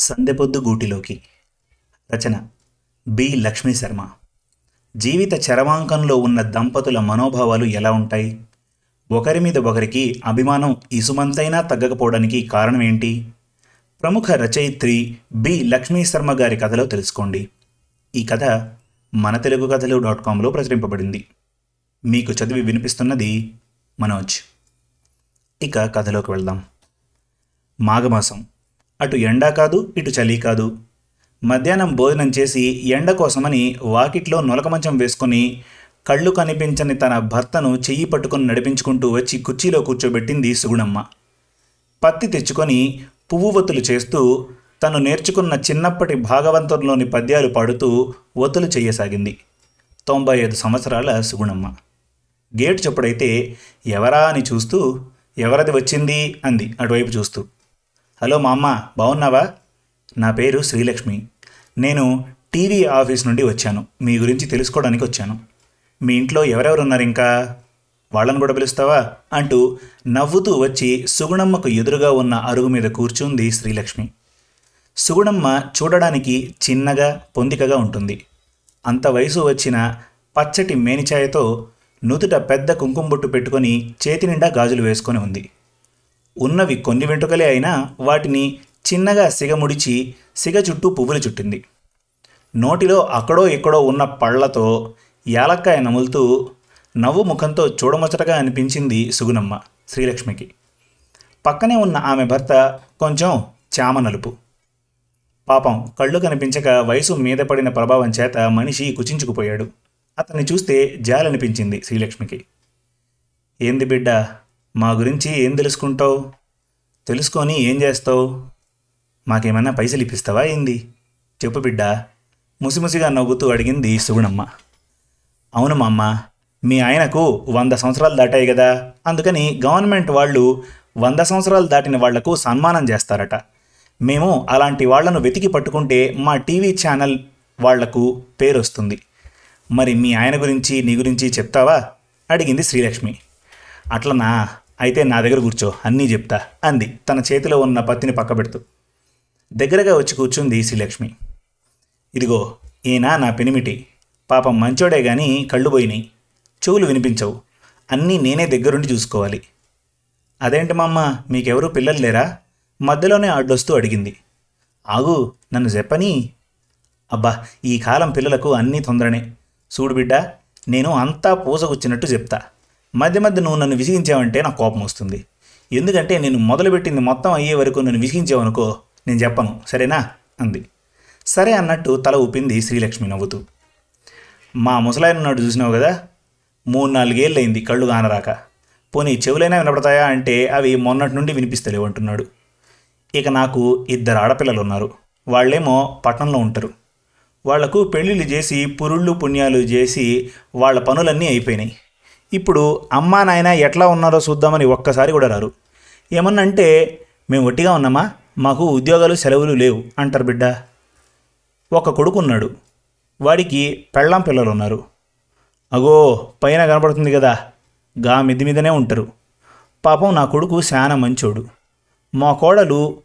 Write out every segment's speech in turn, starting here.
సందెపొద్దు గూటిలోకి. రచన బి. లక్ష్మీ శర్మ. జీవిత చరమాంకంలో ఉన్న దంపతుల మనోభావాలు ఎలా ఉంటాయి? ఒకరి మీద ఒకరికి అభిమానం ఇసుమంతైనా తగ్గకపోవడానికి కారణం ఏంటి? ప్రముఖ రచయిత్రి బి. లక్ష్మీ శర్మ గారి కథలో తెలుసుకోండి. ఈ కథ మన తెలుగు కథలు డాట్ కాంలో ప్రచురింపబడింది. మీకు చదివి వినిపిస్తున్నది మనోజ్. ఇక కథలోకి వెళ్దాం. మాఘమాసం. అటు ఎండా కాదు ఇటు చలి కాదు. మధ్యాహ్నం భోజనం చేసి ఎండ కోసమని వాకిట్లో నొలకమంచం వేసుకొని కళ్ళు కనిపించని తన భర్తను చెయ్యి పట్టుకొని నడిపించుకుంటూ వచ్చి కుర్చీలో కూర్చోబెట్టింది సుగుణమ్మ. పత్తి తెచ్చుకొని పువ్వు ఒత్తులు చేస్తూ తను నేర్చుకున్న చిన్నప్పటి భాగవంతంలోని పద్యాలు పాడుతూ వత్తులు చెయ్యసాగింది. తొంభై ఐదు సంవత్సరాల సుగుణమ్మ. గేటు చప్పుడైతే ఎవరా అని చూస్తూ ఎవరది వచ్చింది? అంది అటువైపు చూస్తూ. హలో మా అమ్మ బాగున్నావా? నా పేరు శ్రీలక్ష్మి. నేను టీవీ ఆఫీస్ నుండి వచ్చాను. మీ గురించి తెలుసుకోవడానికి వచ్చాను. మీ ఇంట్లో ఎవరెవరు ఉన్నారు ఇంకా? వాళ్ళని కూడా పిలుస్తావా? అంటూ నవ్వుతూ వచ్చి సుగుణమ్మకు ఎదురుగా ఉన్న అరుగు మీద కూర్చుంది శ్రీలక్ష్మి. సుగుణమ్మ చూడడానికి చిన్నగా పొందికగా ఉంటుంది. అంత వయసు వచ్చిన పచ్చటి మేనిచాయతో నుదుట పెద్ద కుంకుమ బొట్టు పెట్టుకొని చేతి నిండా గాజులు వేసుకొని ఉంది. ఉన్నవి కొన్ని వెంట్రుకలే అయినా వాటిని చిన్నగా సిగముడిచి సిగ చుట్టూ పువ్వులు చుట్టింది. నోటిలో అక్కడో ఎక్కడో ఉన్న పళ్ళతో యాలక్కాయ నములుతూ నవ్వు ముఖంతో చూడముచ్చటగా అనిపించింది సుగుణమ్మ శ్రీలక్ష్మికి. పక్కనే ఉన్న ఆమె భర్త కొంచెం చామ నలుపు. పాపం కళ్ళు కనిపించక వయసు మీద పడిన ప్రభావం చేత మనిషి కుచించుకుపోయాడు. అతన్ని చూస్తే జాలనిపించింది శ్రీలక్ష్మికి. ఏంది బిడ్డ? మా గురించి ఏం తెలుసుకుంటావు? తెలుసుకొని ఏం చేస్తావు? మాకేమన్నా పైసలు ఇప్పిస్తావా ఏంది? చెప్పు బిడ్డ. ముసిముసిగా నవ్వుతూ అడిగింది సుగుణమ్మ. అవును మా అమ్మ మీ ఆయనకు వంద సంవత్సరాలు దాటాయి కదా అందుకని గవర్నమెంట్ వాళ్ళు వంద సంవత్సరాలు దాటిన వాళ్ళకు సన్మానం చేస్తారట. మేము అలాంటి వాళ్ళను వెతికి పట్టుకుంటే మా టీవీ ఛానల్ వాళ్ళకు పేరు వస్తుంది మరి మీ ఆయన గురించి నీ గురించి చెప్తావా? అడిగింది శ్రీలక్ష్మి. అట్లనా? అయితే నా దగ్గర కూర్చో అన్నీ చెప్తా అంది. తన చేతిలో ఉన్న పత్తిని పక్కబెడుతూ. దగ్గరగా వచ్చి కూర్చుంది శ్రీలక్ష్మి. ఇదిగో ఈయన నా పెనిమిటి. పాపం మంచోడే గాని కళ్ళు పోయినాయి. చెవులు వినిపించవు. అన్నీ నేనే దగ్గరుండి చూసుకోవాలి. అదేంటి మామ్మ మీకెవరూ పిల్లలు లేరా? మధ్యలోనే అడ్డొస్తూ అడిగింది. ఆగు నన్ను చెప్పని? అబ్బా ఈ కాలం పిల్లలకు అన్నీ తొందరనే. చూడు బిడ్డ నేను అంతా పూసగుచ్చినట్టు చెప్తా. మధ్య మధ్య నువ్వు నన్ను విసిగించావంటే నాకు కోపం వస్తుంది. ఎందుకంటే నేను మొదలుపెట్టింది మొత్తం అయ్యే వరకు నన్ను విసిగించావనుకో నేను చెప్పను. సరేనా? అంది. సరే అన్నట్టు తల ఊపింది శ్రీలక్ష్మి నవ్వుతూ. మా ముసలాయన నాడు చూసినావు కదా? మూడు నాలుగేళ్ళు అయింది కళ్ళు కానరాక పోనీ చెవులైనా వినపడతాయా అంటే అవి మొన్నటి నుండి వినిపిస్తలేవు అంటున్నాడు. ఇక నాకు ఇద్దరు ఆడపిల్లలు ఉన్నారు వాళ్ళేమో పట్టణంలో ఉంటారు. వాళ్ళకు పెళ్ళిళ్ళు చేసి పురుళ్ళు పుణ్యాలు చేసి వాళ్ళ పనులన్నీ అయిపోయినాయి. ఇప్పుడు అమ్మా నాయన ఎట్లా ఉన్నారో చూద్దామని ఒక్కసారి కూడా రారు. ఏమన్నంటే మేము ఒట్టిగా ఉన్నామా? మాకు ఉద్యోగాలు సెలవులు లేవు అంటారు బిడ్డ. ఒక కొడుకున్నాడు. వాడికి పెళ్ళాం పిల్లలు ఉన్నారు అగో పైన కనపడుతుంది కదా. గా మిద్ది మీదనే ఉంటారు. పాపం నా కొడుకు శాన మంచోడు. మా కోడలు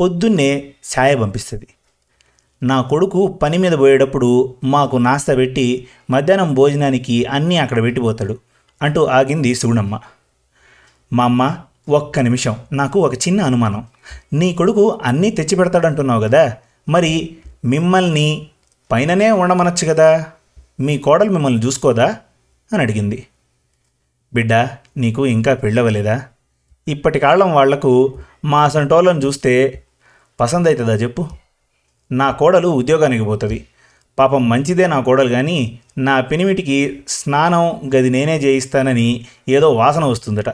పొద్దున్నే ఛాయ పంపిస్తుంది. నా కొడుకు పని మీద పోయేటప్పుడు మాకు నాస్త పెట్టి మధ్యాహ్నం భోజనానికి అన్నీ అక్కడ పెట్టిపోతాడు అంటూ ఆగింది సుగుణమ్మ. మా అమ్మ ఒక్క నిమిషం. నాకు ఒక చిన్న అనుమానం. నీ కొడుకు అన్నీ తెచ్చి పెడతాడంటున్నావు కదా. మరి మిమ్మల్ని పైననే ఉండమనొచ్చు కదా. మీ కోడలు మిమ్మల్ని చూసుకోదా? అని అడిగింది. బిడ్డ నీకు ఇంకా పెళ్ళవలేదా ఇప్పటి కాలం వాళ్ళకు మా అసంటోళ్ళని చూస్తే పసందవుతుందా చెప్పు. నా కోడలు ఉద్యోగానికి పోతుంది. పాపం మంచిదే నా కోడలు కానీ నా పెనిమిటికి స్నానం గది నేనే చేయిస్తానని ఏదో వాసన వస్తుందట.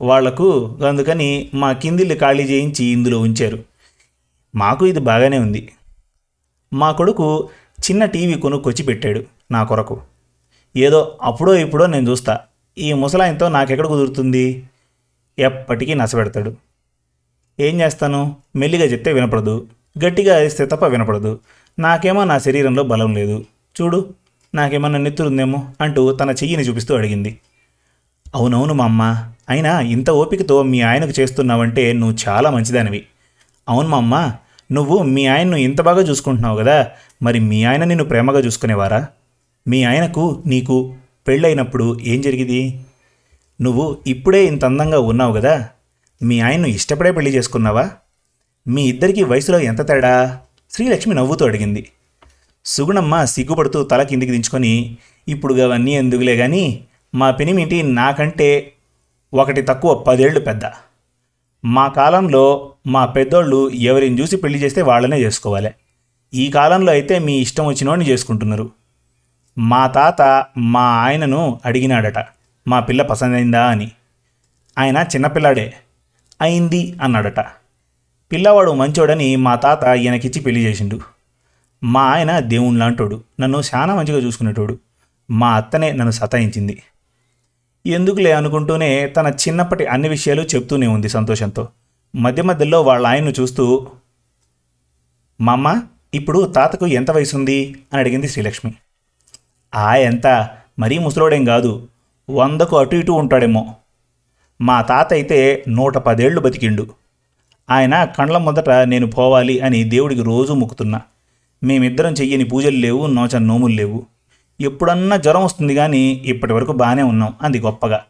వాళ్ళకు అందుకని మా కిందిల్లు ఖాళీ చేయించి ఇందులో ఉంచారు. మాకు ఇది బాగానే ఉంది. మా కొడుకు చిన్న టీవీ కొనుక్కొచ్చి పెట్టాడు నా కొరకు. ఏదో అప్పుడో ఇప్పుడో నేను చూస్తా. ఈ ముసలాయంతో నాకెక్కడ కుదురుతుంది? ఎప్పటికీ నచ్చబెడతాడు ఏం చేస్తాను? మెల్లిగా చెప్తే వినపడదు. గట్టిగా అరిస్తే తప్ప వినపడదు. నాకేమో నా శరీరంలో బలం లేదు. చూడు నాకేమన్నా నెత్తురుందేమో అంటూ తన చెయ్యిని చూపిస్తూ అడిగింది. అవునవును మా అమ్మ అయినా ఇంత ఓపికతో మీ ఆయనకు చేస్తున్నావంటే నువ్వు చాలా మంచిదానివి. అవును మా అమ్మ నువ్వు మీ ఆయన్ను ఇంత బాగా చూసుకుంటున్నావు కదా మరి మీ ఆయన నిన్ను ప్రేమగా చూసుకునేవారా? మీ ఆయనకు నీకు పెళ్ళైనప్పుడు ఏం జరిగింది? నువ్వు ఇప్పుడే ఇంత అందంగా ఉన్నావు కదా మీ ఆయన్ను ఇష్టపడే పెళ్ళి చేసుకున్నావా? మీ ఇద్దరికీ వయసులో ఎంత తేడా? శ్రీలక్ష్మి నవ్వుతూ అడిగింది. సుగుణమ్మ సిగ్గుపడుతూ తల కిందికి దించుకొని ఇప్పుడు అవన్నీ ఎందుకులే కానీ మా పెనిమిటి నాకంటే ఒకటి తక్కువ పదేళ్ళు పెద్ద. మా కాలంలో మా పెద్దోళ్ళు ఎవరిని చూసి పెళ్ళి చేస్తే వాళ్ళనే చేసుకోవాలి. ఈ కాలంలో అయితే మీ ఇష్టం వచ్చినోడిని చేసుకుంటున్నారు. మా తాత మా ఆయనను అడిగినాడట. మా పిల్ల పసందైందా? అని. ఆయన చిన్నపిల్లాడే అయింది అన్నాడట. పిల్లవాడు మంచోడని మా తాత ఈయనకిచ్చి పెళ్ళి చేసిండు. మా ఆయన దేవుని లాంటోడు. నన్ను చాలా మంచిగా చూసుకునేటోడు. మా అత్తనే నన్ను సతాయించింది. ఎందుకులే అనుకుంటూనే తన చిన్నప్పటి అన్ని విషయాలు చెప్తూనే ఉంది సంతోషంతో. మధ్య మధ్యలో వాళ్ళ ఆయన్ను చూస్తూ మా అమ్మ ఇప్పుడు తాతకు ఎంత వయసు ఉంది అని అడిగింది శ్రీలక్ష్మి. ఆ ఎంత? మరీ ముసలోడేం కాదు. వందకు అటు ఇటు ఉంటాడేమో. మా తాత అయితే నూట పదేళ్ళు బతికిండు. ఆయన కండ్ల మొదట నేను పోవాలి అని దేవుడికి రోజూ మొక్కుతున్నా. మేమిద్దరం చెయ్యని పూజలు లేవు నోచ నోములు లేవు. ఎప్పుడన్నా జ్వరం వస్తుంది కానీ ఇప్పటి వరకు బాగానే ఉన్నాం అంది గొప్పగా.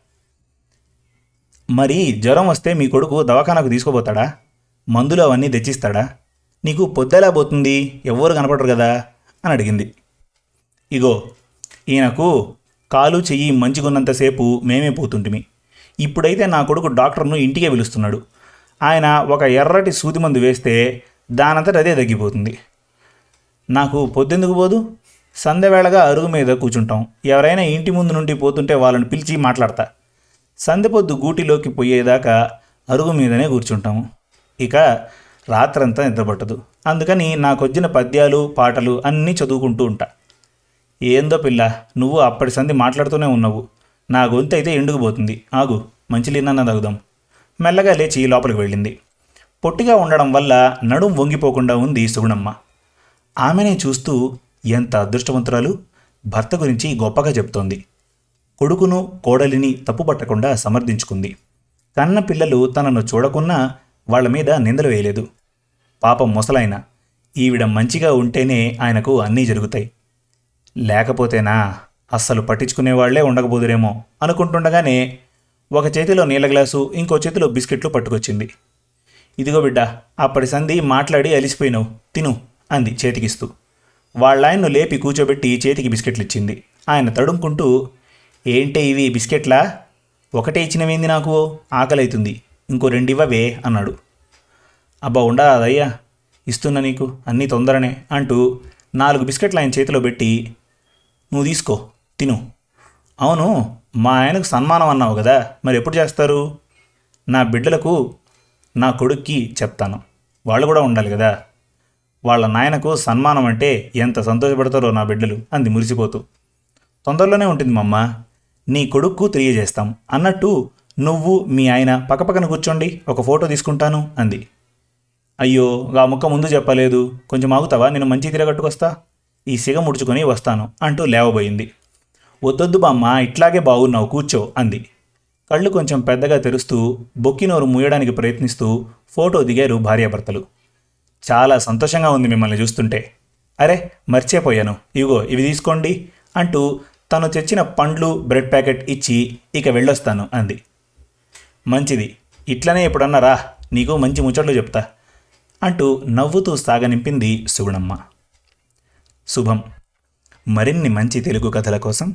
మరి జ్వరం వస్తే మీ కొడుకు దవాఖానాకు తీసుకుపోతాడా? మందులు అవన్నీ తెచ్చిస్తాడా? నీకు పొద్దెలా పోతుంది? ఎవ్వరు కనపడరు కదా? అని అడిగింది. ఇగో ఈయనకు కాలు చెయ్యి మంచిగున్నంతసేపు మేమే పోతుంటిమి. ఇప్పుడైతే నా కొడుకు డాక్టర్ను ఇంటికే పిలుస్తున్నాడు. ఆయన ఒక ఎర్రటి సూది మందు వేస్తే దానంతట అదే తగ్గిపోతుంది. నాకు పొద్దెందుకు పోదు సంధ్యవేళగా అరుగు మీద కూర్చుంటాం. ఎవరైనా ఇంటి ముందు నుండి పోతుంటే వాళ్ళని పిలిచి మాట్లాడతా. సందెపొద్దు గూటిలోకి పోయేదాకా అరుగు మీదనే కూర్చుంటాము ఇక రాత్రంతా నిద్రపట్టదు. అందుకని నాకొచ్చిన పద్యాలు పాటలు అన్నీ చదువుకుంటూ ఉంటా. ఏందో పిల్ల నువ్వు అప్పటి సంధి మాట్లాడుతూనే ఉన్నావు. నా గొంతు అయితే ఎండుకుపోతుంది ఆగు మంచిలీనన్న తగుదాం. మెల్లగా లేచి లోపలికి వెళ్ళింది. పొట్టిగా ఉండడం వల్ల నడుం వంగిపోకుండా ఉంది సుగుణమ్మ. ఆమెనే చూస్తూ ఎంత అదృష్టవంతురాలు? భర్త గురించి గొప్పగా చెప్తోంది. కొడుకును కోడలిని తప్పుపట్టకుండా సమర్థించుకుంది. కన్న పిల్లలు తనను చూడకున్నా వాళ్ళ మీద నిందలు వేయలేదు. పాపం ముసలాయన. ఈవిడ మంచిగా ఉంటేనే ఆయనకు అన్నీ జరుగుతాయి. లేకపోతేనా? అస్సలు పట్టించుకునేవాళ్ళే ఉండకపోదురేమో అనుకుంటుండగానే ఒక చేతిలో నీళ్ళ గ్లాసు ఇంకో చేతిలో బిస్కెట్లు పట్టుకొచ్చింది. ఇదిగో బిడ్డ అప్పటి సంధి మాట్లాడి అలిసిపోయినావు తిను అంది చేతికిస్తూ. వాళ్ళాయన్ను లేపి కూర్చోబెట్టి చేతికి బిస్కెట్లు ఇచ్చింది ఆయన తడుముకుంటూ ఏంటే ఇవి బిస్కెట్లా? ఒకటే ఇచ్చినవేంది నాకు? ఆకలైతుంది. ఇంకో రెండివ్వవే అన్నాడు. అబ్బా ఉండా అదయ్యా ఇస్తున్నా నీకు అన్నీ తొందరనే అంటూ నాలుగు బిస్కెట్లు ఆయన చేతిలో పెట్టి నువ్వు తీసుకో తిను అవును మా ఆయనకు సన్మానం అన్నావు కదా మరి ఎప్పుడు చేస్తారు? నా బిడ్డలకు నా కొడుక్కి చెప్తాను. వాళ్ళు కూడా ఉండాలి కదా. వాళ్ళ నాయనకు సన్మానం అంటే ఎంత సంతోషపడతారో నా బిడ్డలు అంది మురిసిపోతూ. తొందరలోనే ఉంటుంది మమ్మ నీ కొడుక్కు తెలియజేస్తాం. అన్నట్టు నువ్వు మీ ఆయన పక్కపక్కన కూర్చోండి ఒక ఫోటో తీసుకుంటాను అంది. అయ్యో ఆ ముక్క ముందు చెప్పలేదు. కొంచెం ఆగుతావా? నేను మంచి తిరగట్టుకొస్తా ఈ సిగ ముడుచుకొని వస్తాను అంటూ లేవబోయింది. వద్దొద్దు బామ్మ ఇట్లాగే బాగున్నావు కూర్చో అంది. కళ్ళు కొంచెం పెద్దగా తెరుస్తూ బొక్కినోరు మూయడానికి ప్రయత్నిస్తూ ఫోటో దిగారు భార్యాభర్తలు. చాలా సంతోషంగా ఉంది మిమ్మల్ని చూస్తుంటే. అరే మర్చిపోయాను. ఇగో ఇవి తీసుకోండి అంటూ తను తెచ్చిన పండ్లు బ్రెడ్ ప్యాకెట్ ఇచ్చి ఇక వెళ్ళొస్తాను అంది. మంచిది. ఇట్లనే ఎప్పుడన్నా రా నీకు మంచి ముచ్చట్లు చెప్తా అంటూ నవ్వుతూ సాగనింపింది సుగుణమ్మ. శుభం. మరిన్ని మంచి తెలుగు కథల కోసం